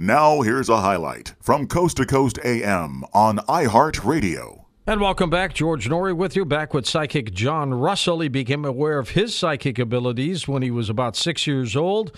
Now, here's a highlight from Coast to Coast AM on iHeartRadio. And welcome back. George Noory with you, back with psychic John Russell. He became aware of his psychic abilities when he was about six years old.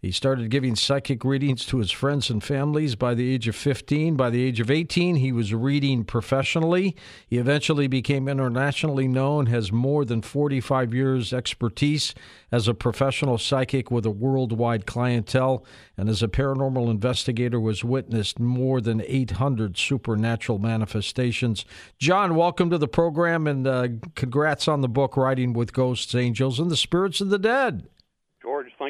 He started giving psychic readings to his friends and families by the age of 15. By the age of 18, he was reading professionally. He eventually became internationally known, has more than 45 years' expertise as a professional psychic with a worldwide clientele, and as a paranormal investigator was witnessed more than 800 supernatural manifestations. John, welcome to the program, and uh, congrats on the book, Riding with Ghosts, Angels, and the Spirits of the Dead.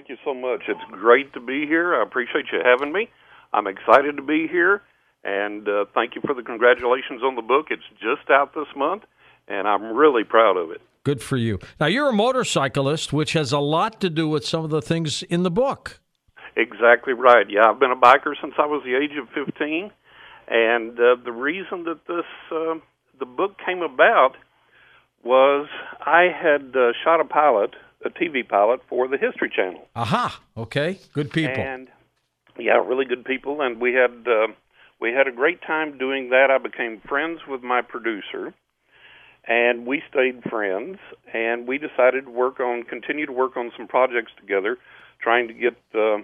Thank you so much. It's great to be here. I appreciate you having me. I'm excited to be here, and uh, thank you for the congratulations on the book. It's just out this month, and I'm really proud of it. Good for you. Now, you're a motorcyclist, which has a lot to do with some of the things in the book. Exactly right. Yeah, I've been a biker since I was the age of 15, and uh, the reason that this uh, the book came about was I had uh, shot a pilot a TV pilot for the History Channel. Aha. Okay. Good people. And yeah, really good people. And we had uh, we had a great time doing that. I became friends with my producer, and we stayed friends. And we decided to work on continue to work on some projects together, trying to get uh,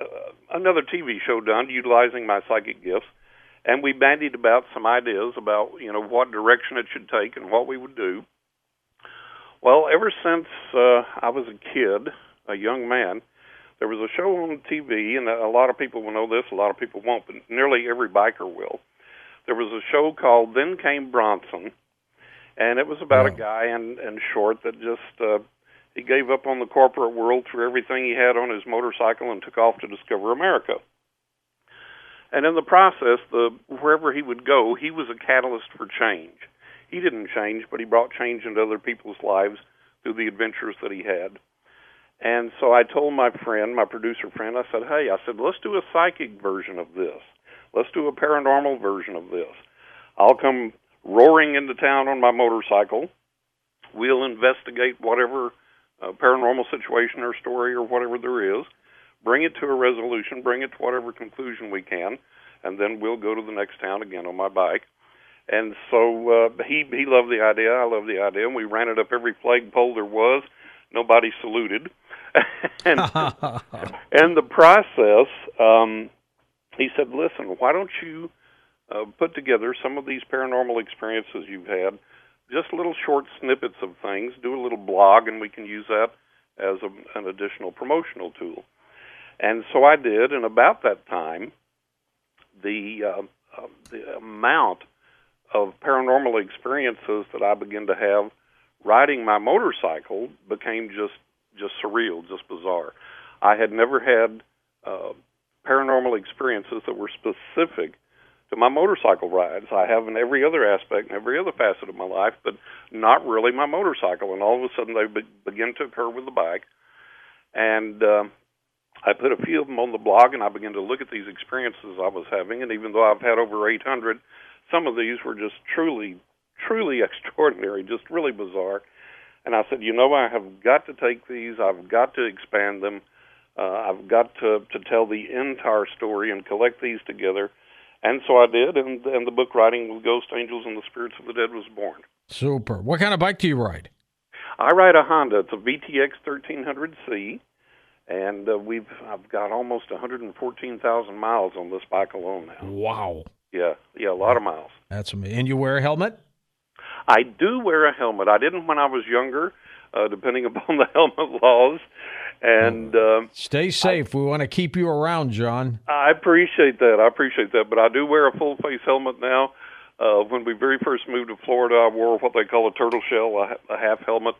uh, another TV show done utilizing my psychic gifts. And we bandied about some ideas about you know what direction it should take and what we would do. Well, ever since uh, I was a kid, a young man, there was a show on TV, and a lot of people will know this, a lot of people won't, but nearly every biker will. There was a show called Then Came Bronson, and it was about a guy in, in short that just uh, he gave up on the corporate world, threw everything he had on his motorcycle, and took off to discover America. And in the process, the wherever he would go, he was a catalyst for change he didn't change, but he brought change into other people's lives through the adventures that he had. And so I told my friend, my producer friend, I said, "Hey, I said, let's do a psychic version of this. Let's do a paranormal version of this. I'll come roaring into town on my motorcycle. We'll investigate whatever uh, paranormal situation or story or whatever there is, bring it to a resolution, bring it to whatever conclusion we can, and then we'll go to the next town again on my bike." And so uh, he he loved the idea. I loved the idea. And we ran it up every flagpole there was. Nobody saluted. and and the process, um, he said, "Listen, why don't you uh, put together some of these paranormal experiences you've had, just little short snippets of things. Do a little blog, and we can use that as a, an additional promotional tool." And so I did. And about that time, the uh, uh, the amount of paranormal experiences that I began to have riding my motorcycle became just just surreal, just bizarre. I had never had uh, paranormal experiences that were specific to my motorcycle rides. I have in every other aspect and every other facet of my life, but not really my motorcycle. And all of a sudden, they be- begin to occur with the bike. And uh, I put a few of them on the blog, and I began to look at these experiences I was having. And even though I've had over 800, some of these were just truly, truly extraordinary, just really bizarre. And I said, you know, I have got to take these. I've got to expand them. Uh, I've got to to tell the entire story and collect these together. And so I did, and and the book riding with Ghost Angels and the Spirits of the Dead was born. Super. What kind of bike do you ride? I ride a Honda. It's a VTX 1300C, and uh, we've I've got almost 114,000 miles on this bike alone now. Wow. Yeah, yeah, a lot of miles. That's amazing. And you wear a helmet? I do wear a helmet. I didn't when I was younger, uh, depending upon the helmet laws. And uh, stay safe. I, we want to keep you around, John. I appreciate that. I appreciate that. But I do wear a full face helmet now. Uh, when we very first moved to Florida, I wore what they call a turtle shell, a, a half helmet,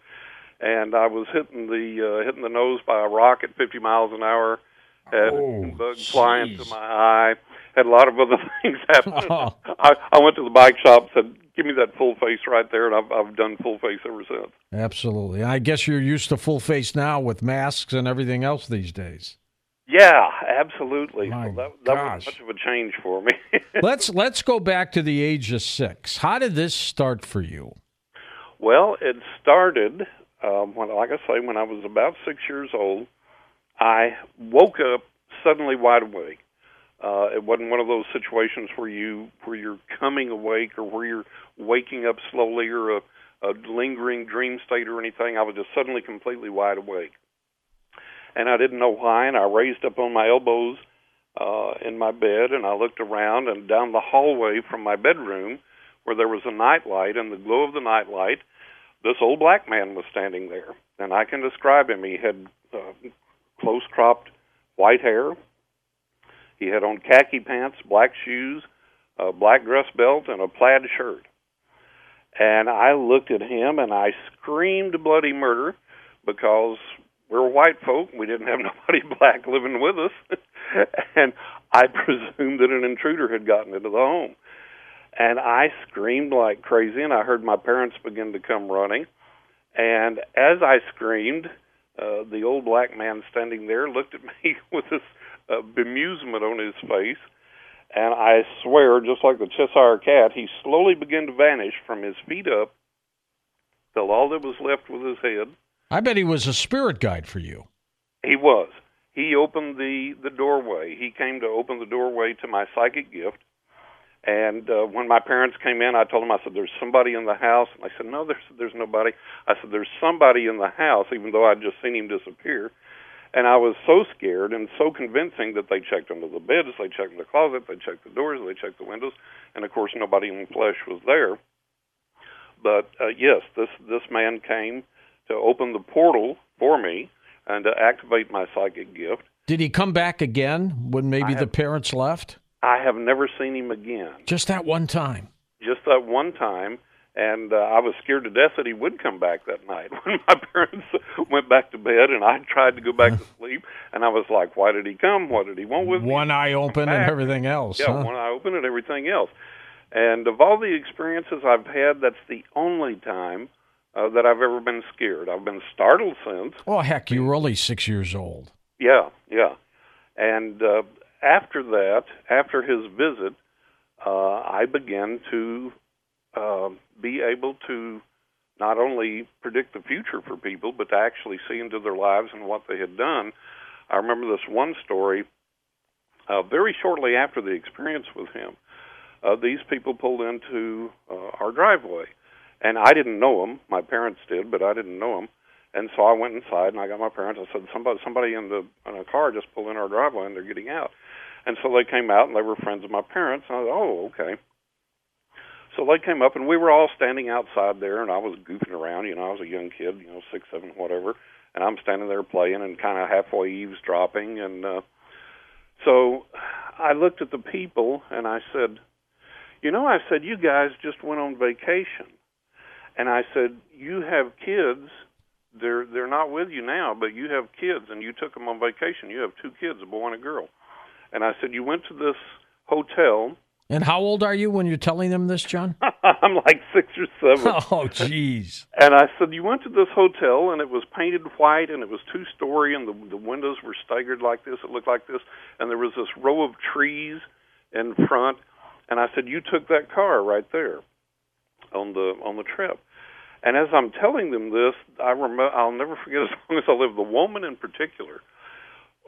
and I was hitting the uh, hitting the nose by a rock at 50 miles an hour. Had oh, bug flying to my eye had a lot of other things happen. Oh. I, I went to the bike shop, said, "Give me that full face right there," and I've I've done full face ever since. Absolutely. I guess you're used to full face now with masks and everything else these days. Yeah, absolutely. My so that, that gosh. was much of a change for me. let's let's go back to the age of six. How did this start for you? Well, it started um, when, like I say, when I was about six years old. I woke up suddenly wide awake Uh, it wasn't one of those situations where you where you're coming awake or where you're waking up slowly or a, a lingering dream state or anything. I was just suddenly completely wide awake, and I didn't know why. And I raised up on my elbows uh, in my bed, and I looked around and down the hallway from my bedroom, where there was a nightlight. In the glow of the nightlight, this old black man was standing there, and I can describe him. He had uh, close cropped white hair he had on khaki pants, black shoes, a black dress belt, and a plaid shirt. And I looked at him and I screamed bloody murder because we're white folk. We didn't have nobody black living with us. and I presumed that an intruder had gotten into the home. And I screamed like crazy, and I heard my parents begin to come running. And as I screamed, uh, the old black man standing there looked at me with this bemusement on his face. And I swear, just like the Cheshire cat, he slowly began to vanish from his feet up till all that was left was his head. I bet he was a spirit guide for you. He was. He opened the the doorway. He came to open the doorway to my psychic gift. And uh, when my parents came in, I told them, I said, "There's somebody in the house." And they said, "No, there's there's nobody." I said, "There's somebody in the house," even though I'd just seen him disappear. And I was so scared and so convincing that they checked under the beds, they checked in the closet, they checked the doors, they checked the windows, and of course nobody in flesh was there. But uh, yes, this this man came to open the portal for me and to activate my psychic gift. Did he come back again when maybe have, the parents left? I have never seen him again. Just that one time. Just that one time, and uh, I was scared to death that he would come back that night when my parents went back to bed, and I tried to go back to sleep, and I was like, "Why did he come? What did he want with one me?" One eye open and everything else. Yeah, huh? one eye open and everything else. And of all the experiences I've had, that's the only time uh, that I've ever been scared. I've been startled since. Oh heck, you were only six years old. Yeah, yeah. And uh, after that, after his visit, uh, I began to uh, be able to not only predict the future for people, but to actually see into their lives and what they had done. I remember this one story uh, very shortly after the experience with him. Uh, these people pulled into uh, our driveway, and I didn't know them. My parents did, but I didn't know them. And so I went inside and I got my parents. I said, "Somebody, somebody in the in a car just pulled in our driveway and they're getting out." And so they came out and they were friends of my parents. And I said, "Oh, okay." So they came up, and we were all standing outside there, and I was goofing around. You know, I was a young kid, you know, six, seven, whatever, and I'm standing there playing and kind of halfway eavesdropping. And uh, so I looked at the people, and I said, "You know," I said, "you guys just went on vacation," and I said, "You have kids." They're they're not with you now, but you have kids, and you took them on vacation. You have two kids, a boy and a girl. And I said, you went to this hotel and how old are you when you're telling them this, John? I'm like six or seven. Oh, jeez. And I said, you went to this hotel, and it was painted white, and it was two story, and the the windows were staggered like this. It looked like this, and there was this row of trees in front. And I said, you took that car right there on the on the trip. And as I'm telling them this, I remember I'll never forget as long as I live. The woman in particular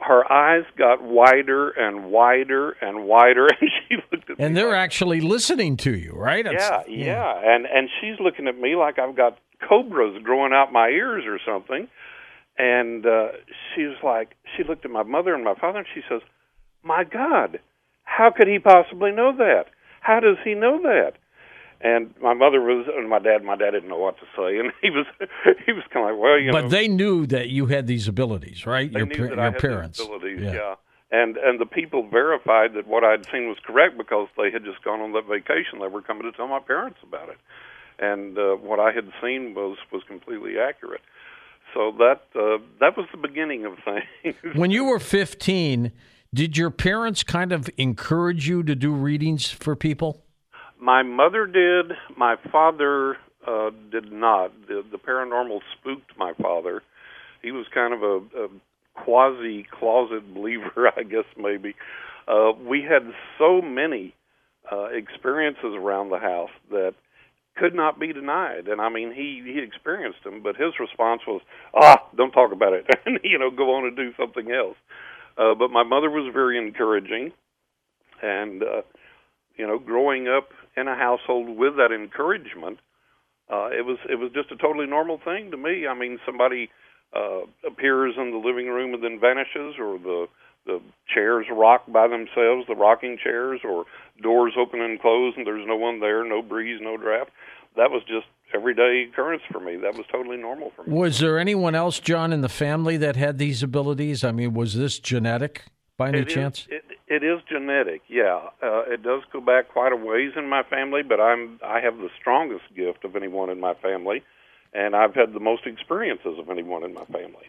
her eyes got wider and wider and wider, and she looked at me. and they're like, actually listening to you, right? Yeah, yeah, yeah, and and she's looking at me like I've got cobras growing out my ears or something. And uh, she was like, she looked at my mother and my father, and she says, "My God, how could he possibly know that? How does he know that?" And my mother was and my dad my dad didn't know what to say. And he was he was kind of like well you but know. but they knew that you had these abilities right? They your, knew that your I had parents. these abilities yeah. yeah. and and the people verified that what I'd seen was correct because they had just gone on that vacation. They were coming to tell my parents about it. And uh, what I had seen was was completely accurate. So that uh, that was the beginning of things. When you were 15 did your parents kind of encourage you to do readings for people my mother did. My father uh, did not. The, the paranormal spooked my father. He was kind of a, a quasi closet believer, I guess maybe. Uh, we had so many uh, experiences around the house that could not be denied. And I mean, he he experienced them, but his response was, "Ah, don't talk about it," and you know, go on and do something else. Uh, but my mother was very encouraging and uh, you know, growing up in a household with that encouragement, uh, it was it was just a totally normal thing to me. I mean, somebody uh, appears in the living room and then vanishes, or the the chairs rock by themselves, the rocking chairs, or doors open and close and there's no one there, no breeze, no draft. That was just everyday occurrence for me. That was totally normal for me. Was there anyone else, John, in the family that had these abilities? I mean, was this genetic by any it chance? Is, it, it is genetic, yeah. Uh, it does go back quite a ways in my family, but I'm I have the strongest gift of anyone in my family, and I've had the most experiences of anyone in my family.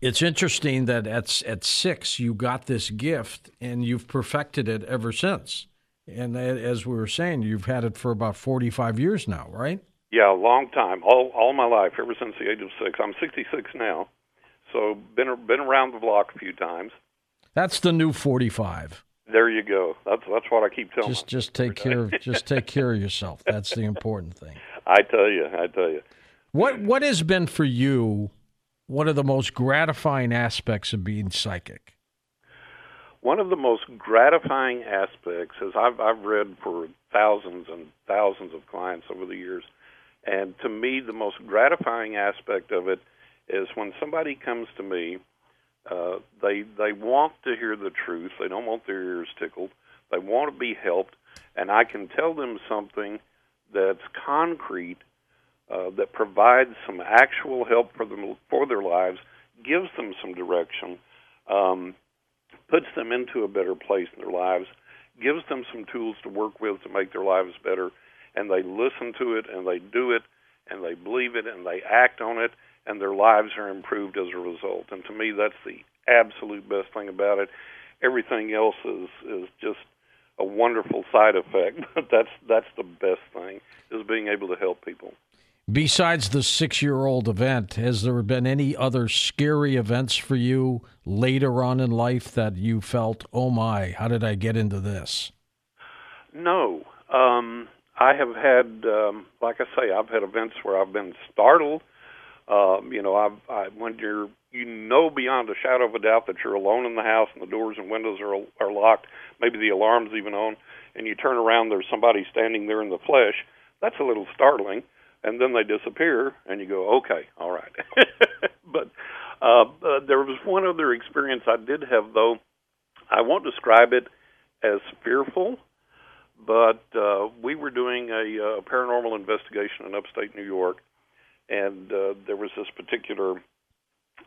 It's interesting that at at six you got this gift and you've perfected it ever since. And as we were saying, you've had it for about forty five years now, right? Yeah, a long time. All all my life, ever since the age of six. I'm sixty six now, so been been around the block a few times. That's the new forty five. There you go. That's that's what I keep telling. Just just take care of just take care of yourself. That's the important thing. I tell you, I tell you. What what has been for you one of the most gratifying aspects of being psychic? One of the most gratifying aspects is I've I've read for thousands and thousands of clients over the years, and to me the most gratifying aspect of it is when somebody comes to me. Uh, they they want to hear the truth. They don't want their ears tickled. They want to be helped, and I can tell them something that's concrete uh, that provides some actual help for them for their lives, gives them some direction, um, puts them into a better place in their lives, gives them some tools to work with to make their lives better, and they listen to it and they do it and they believe it and they act on it and their lives are improved as a result. And to me, that's the absolute best thing about it. Everything else is is just a wonderful side effect, but that's that's the best thing is being able to help people. Besides the six year old event, has there been any other scary events for you later on in life that you felt, oh my, how did I get into this? No. Um, I have had, um, like I say, I've had events where I've been startled. Um, you know, I've, I, when you're, you know, beyond a shadow of a doubt that you're alone in the house and the doors and windows are are locked, maybe the alarm's even on, and you turn around, there's somebody standing there in the flesh. That's a little startling and then they disappear, and you go, okay, all right. but uh, uh, there was one other experience I did have, though. I won't describe it as fearful, but uh, we were doing a, a paranormal investigation in upstate New York, and uh, there was this particular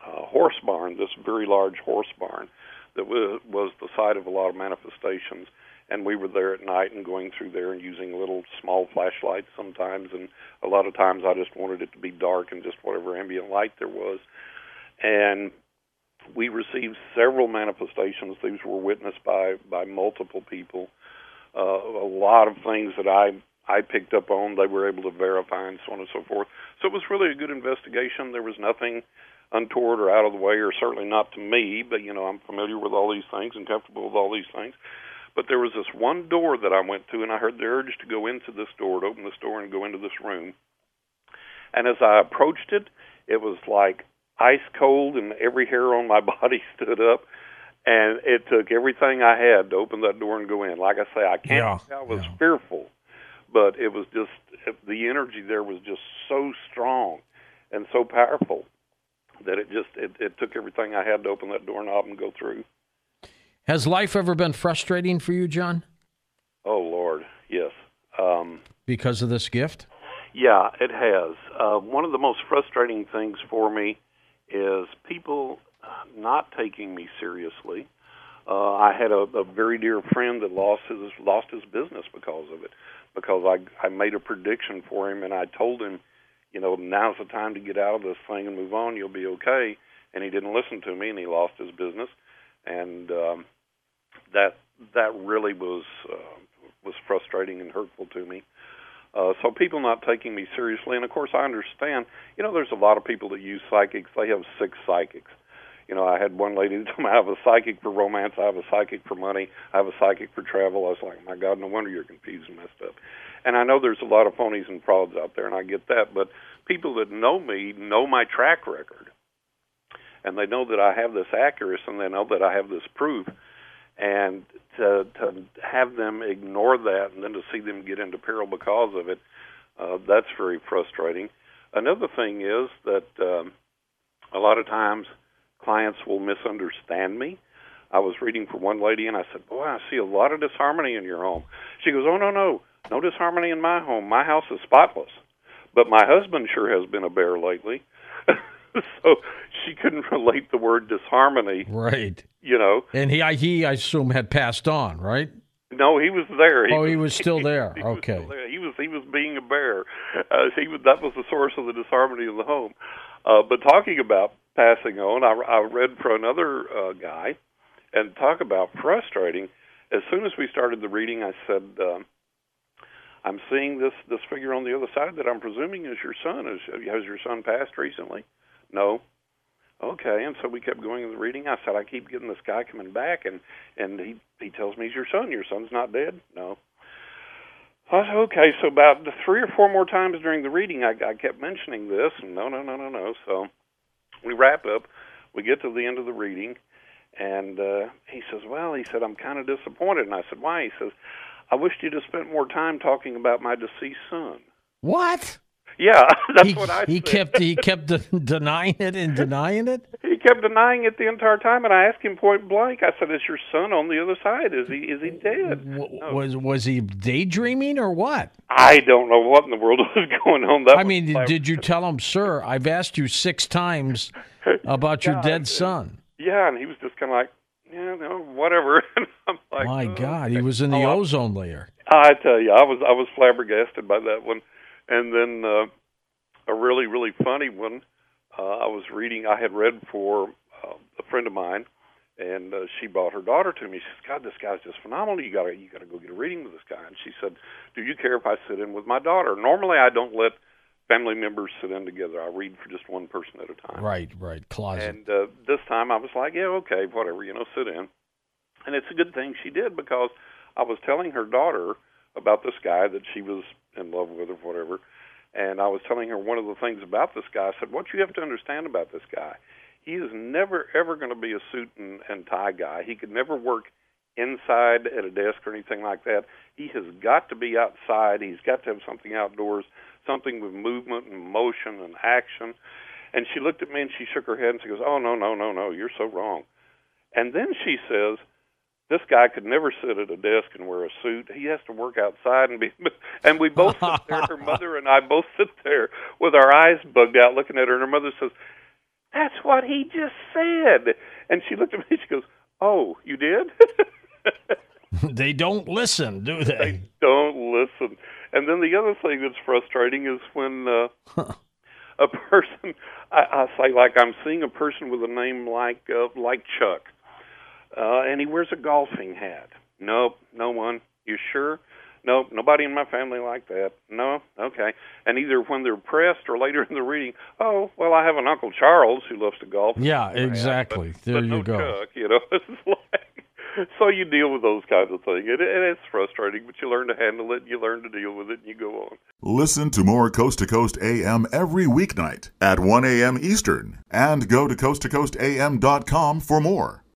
uh, horse barn, this very large horse barn, that was, was the site of a lot of manifestations. And we were there at night and going through there and using little small flashlights sometimes. And a lot of times I just wanted it to be dark and just whatever ambient light there was. And we received several manifestations. These were witnessed by by multiple people. Uh, a lot of things that I I picked up on they were able to verify and so on and so forth so it was really a good investigation there was nothing untoward or out of the way or certainly not to me but you know I'm familiar with all these things and comfortable with all these things but there was this one door that I went to, and I heard the urge to go into this door, to open this door and go into this room. And as I approached it, it was like ice cold, and every hair on my body stood up. And it took everything I had to open that door and go in. Like I say, I can't yeah, say I was yeah. fearful, but it was just the energy there was just so strong and so powerful that it just it, it took everything I had to open that doorknob and go through. Has life ever been frustrating for you, John? Oh Lord, yes. Um, because of this gift? Yeah, it has. Uh, one of the most frustrating things for me is people not taking me seriously. Uh, I had a, a very dear friend that lost his lost his business because of it, because I I made a prediction for him and I told him, you know, now's the time to get out of this thing and move on. You'll be okay. And he didn't listen to me and he lost his business. And um, that that really was uh, was frustrating and hurtful to me. Uh, so people not taking me seriously, and of course I understand. You know, there's a lot of people that use psychics. They have six psychics. You know, I had one lady told me I have a psychic for romance, I have a psychic for money, I have a psychic for travel. I was like, my God, no wonder you're confused and messed up. And I know there's a lot of phonies and frauds out there, and I get that. But people that know me know my track record, and they know that I have this accuracy, and they know that I have this proof and to to have them ignore that and then to see them get into peril because of it, uh, that's very frustrating. Another thing is that um, a lot of times clients will misunderstand me. I was reading for one lady and I said, "Boy, I see a lot of disharmony in your home." She goes, "Oh no, no, no disharmony in my home. My house is spotless." But my husband sure has been a bear lately. so she couldn't relate the word disharmony. Right. You know. And he, I, he, I assume, had passed on, right? No, he was there. He oh, was, he was still there. he, okay. Was there. He was he was being a bear. Uh, he was that was the source of the disharmony in the home. Uh, but talking about passing on, I, I read for another uh, guy, and talk about frustrating. As soon as we started the reading, I said, um, "I'm seeing this this figure on the other side that I'm presuming is your son. Is, has your son passed recently?" No. Okay, and so we kept going in the reading. I said, I keep getting this guy coming back, and and he he tells me he's your son. Your son's not dead. No. I said, okay. So about three or four more times during the reading, I, I kept mentioning this, and no, no, no, no, no. So we wrap up. We get to the end of the reading, and uh, he says, "Well," he said, "I'm kind of disappointed." And I said, "Why?" He says, "I wished you'd have spent more time talking about my deceased son." What? Yeah, that's he, what I. He said. kept he kept denying it and denying it. He kept denying it the entire time, and I asked him point blank. I said, "Is your son on the other side? Is he is he dead?" W- no. Was was he daydreaming or what? I don't know what in the world was going on. That I mean, did you tell him, "Sir, I've asked you six times about your yeah, dead son"? Yeah, and he was just kind of like, "Yeah, no, whatever." And I'm like, "My oh, God, he was in the oh, ozone layer." I tell you, I was I was flabbergasted by that one, and then. uh a really really funny one. Uh, I was reading. I had read for uh, a friend of mine, and uh, she brought her daughter to me. She says, "God, this guy's just phenomenal. You gotta you gotta go get a reading with this guy." And she said, "Do you care if I sit in with my daughter?" Normally, I don't let family members sit in together. I read for just one person at a time. Right, right, closet. And uh, this time, I was like, "Yeah, okay, whatever. You know, sit in." And it's a good thing she did because I was telling her daughter about this guy that she was in love with or whatever and I was telling her one of the things about this guy. I said, "What you have to understand about this guy, he is never ever going to be a suit and, and tie guy. He could never work inside at a desk or anything like that. He has got to be outside. He's got to have something outdoors, something with movement and motion and action." And she looked at me and she shook her head and she goes, "Oh no, no, no, no, you're so wrong." And then she says, this guy could never sit at a desk and wear a suit. He has to work outside and be. And we both sit there. Her mother and I both sit there with our eyes bugged out, looking at her. And her mother says, "That's what he just said." And she looked at me. And she goes, "Oh, you did." they don't listen, do they? They don't listen. And then the other thing that's frustrating is when uh, a person, I, I say, like I'm seeing a person with a name like uh, like Chuck uh, and he wears a golfing hat. Nope, no one. You sure? Nope, nobody in my family like that. No, okay. And either when they're pressed or later in the reading, oh, well, I have an Uncle Charles who loves to golf. Yeah, exactly. But, there but you no go. Chuck, you know, it's like, so you deal with those kinds of things. It, it, it's frustrating, but you learn to handle it, you learn to deal with it, and you go on. Listen to more Coast to Coast AM every weeknight at 1 a.m. Eastern and go to coasttocoastam.com for more.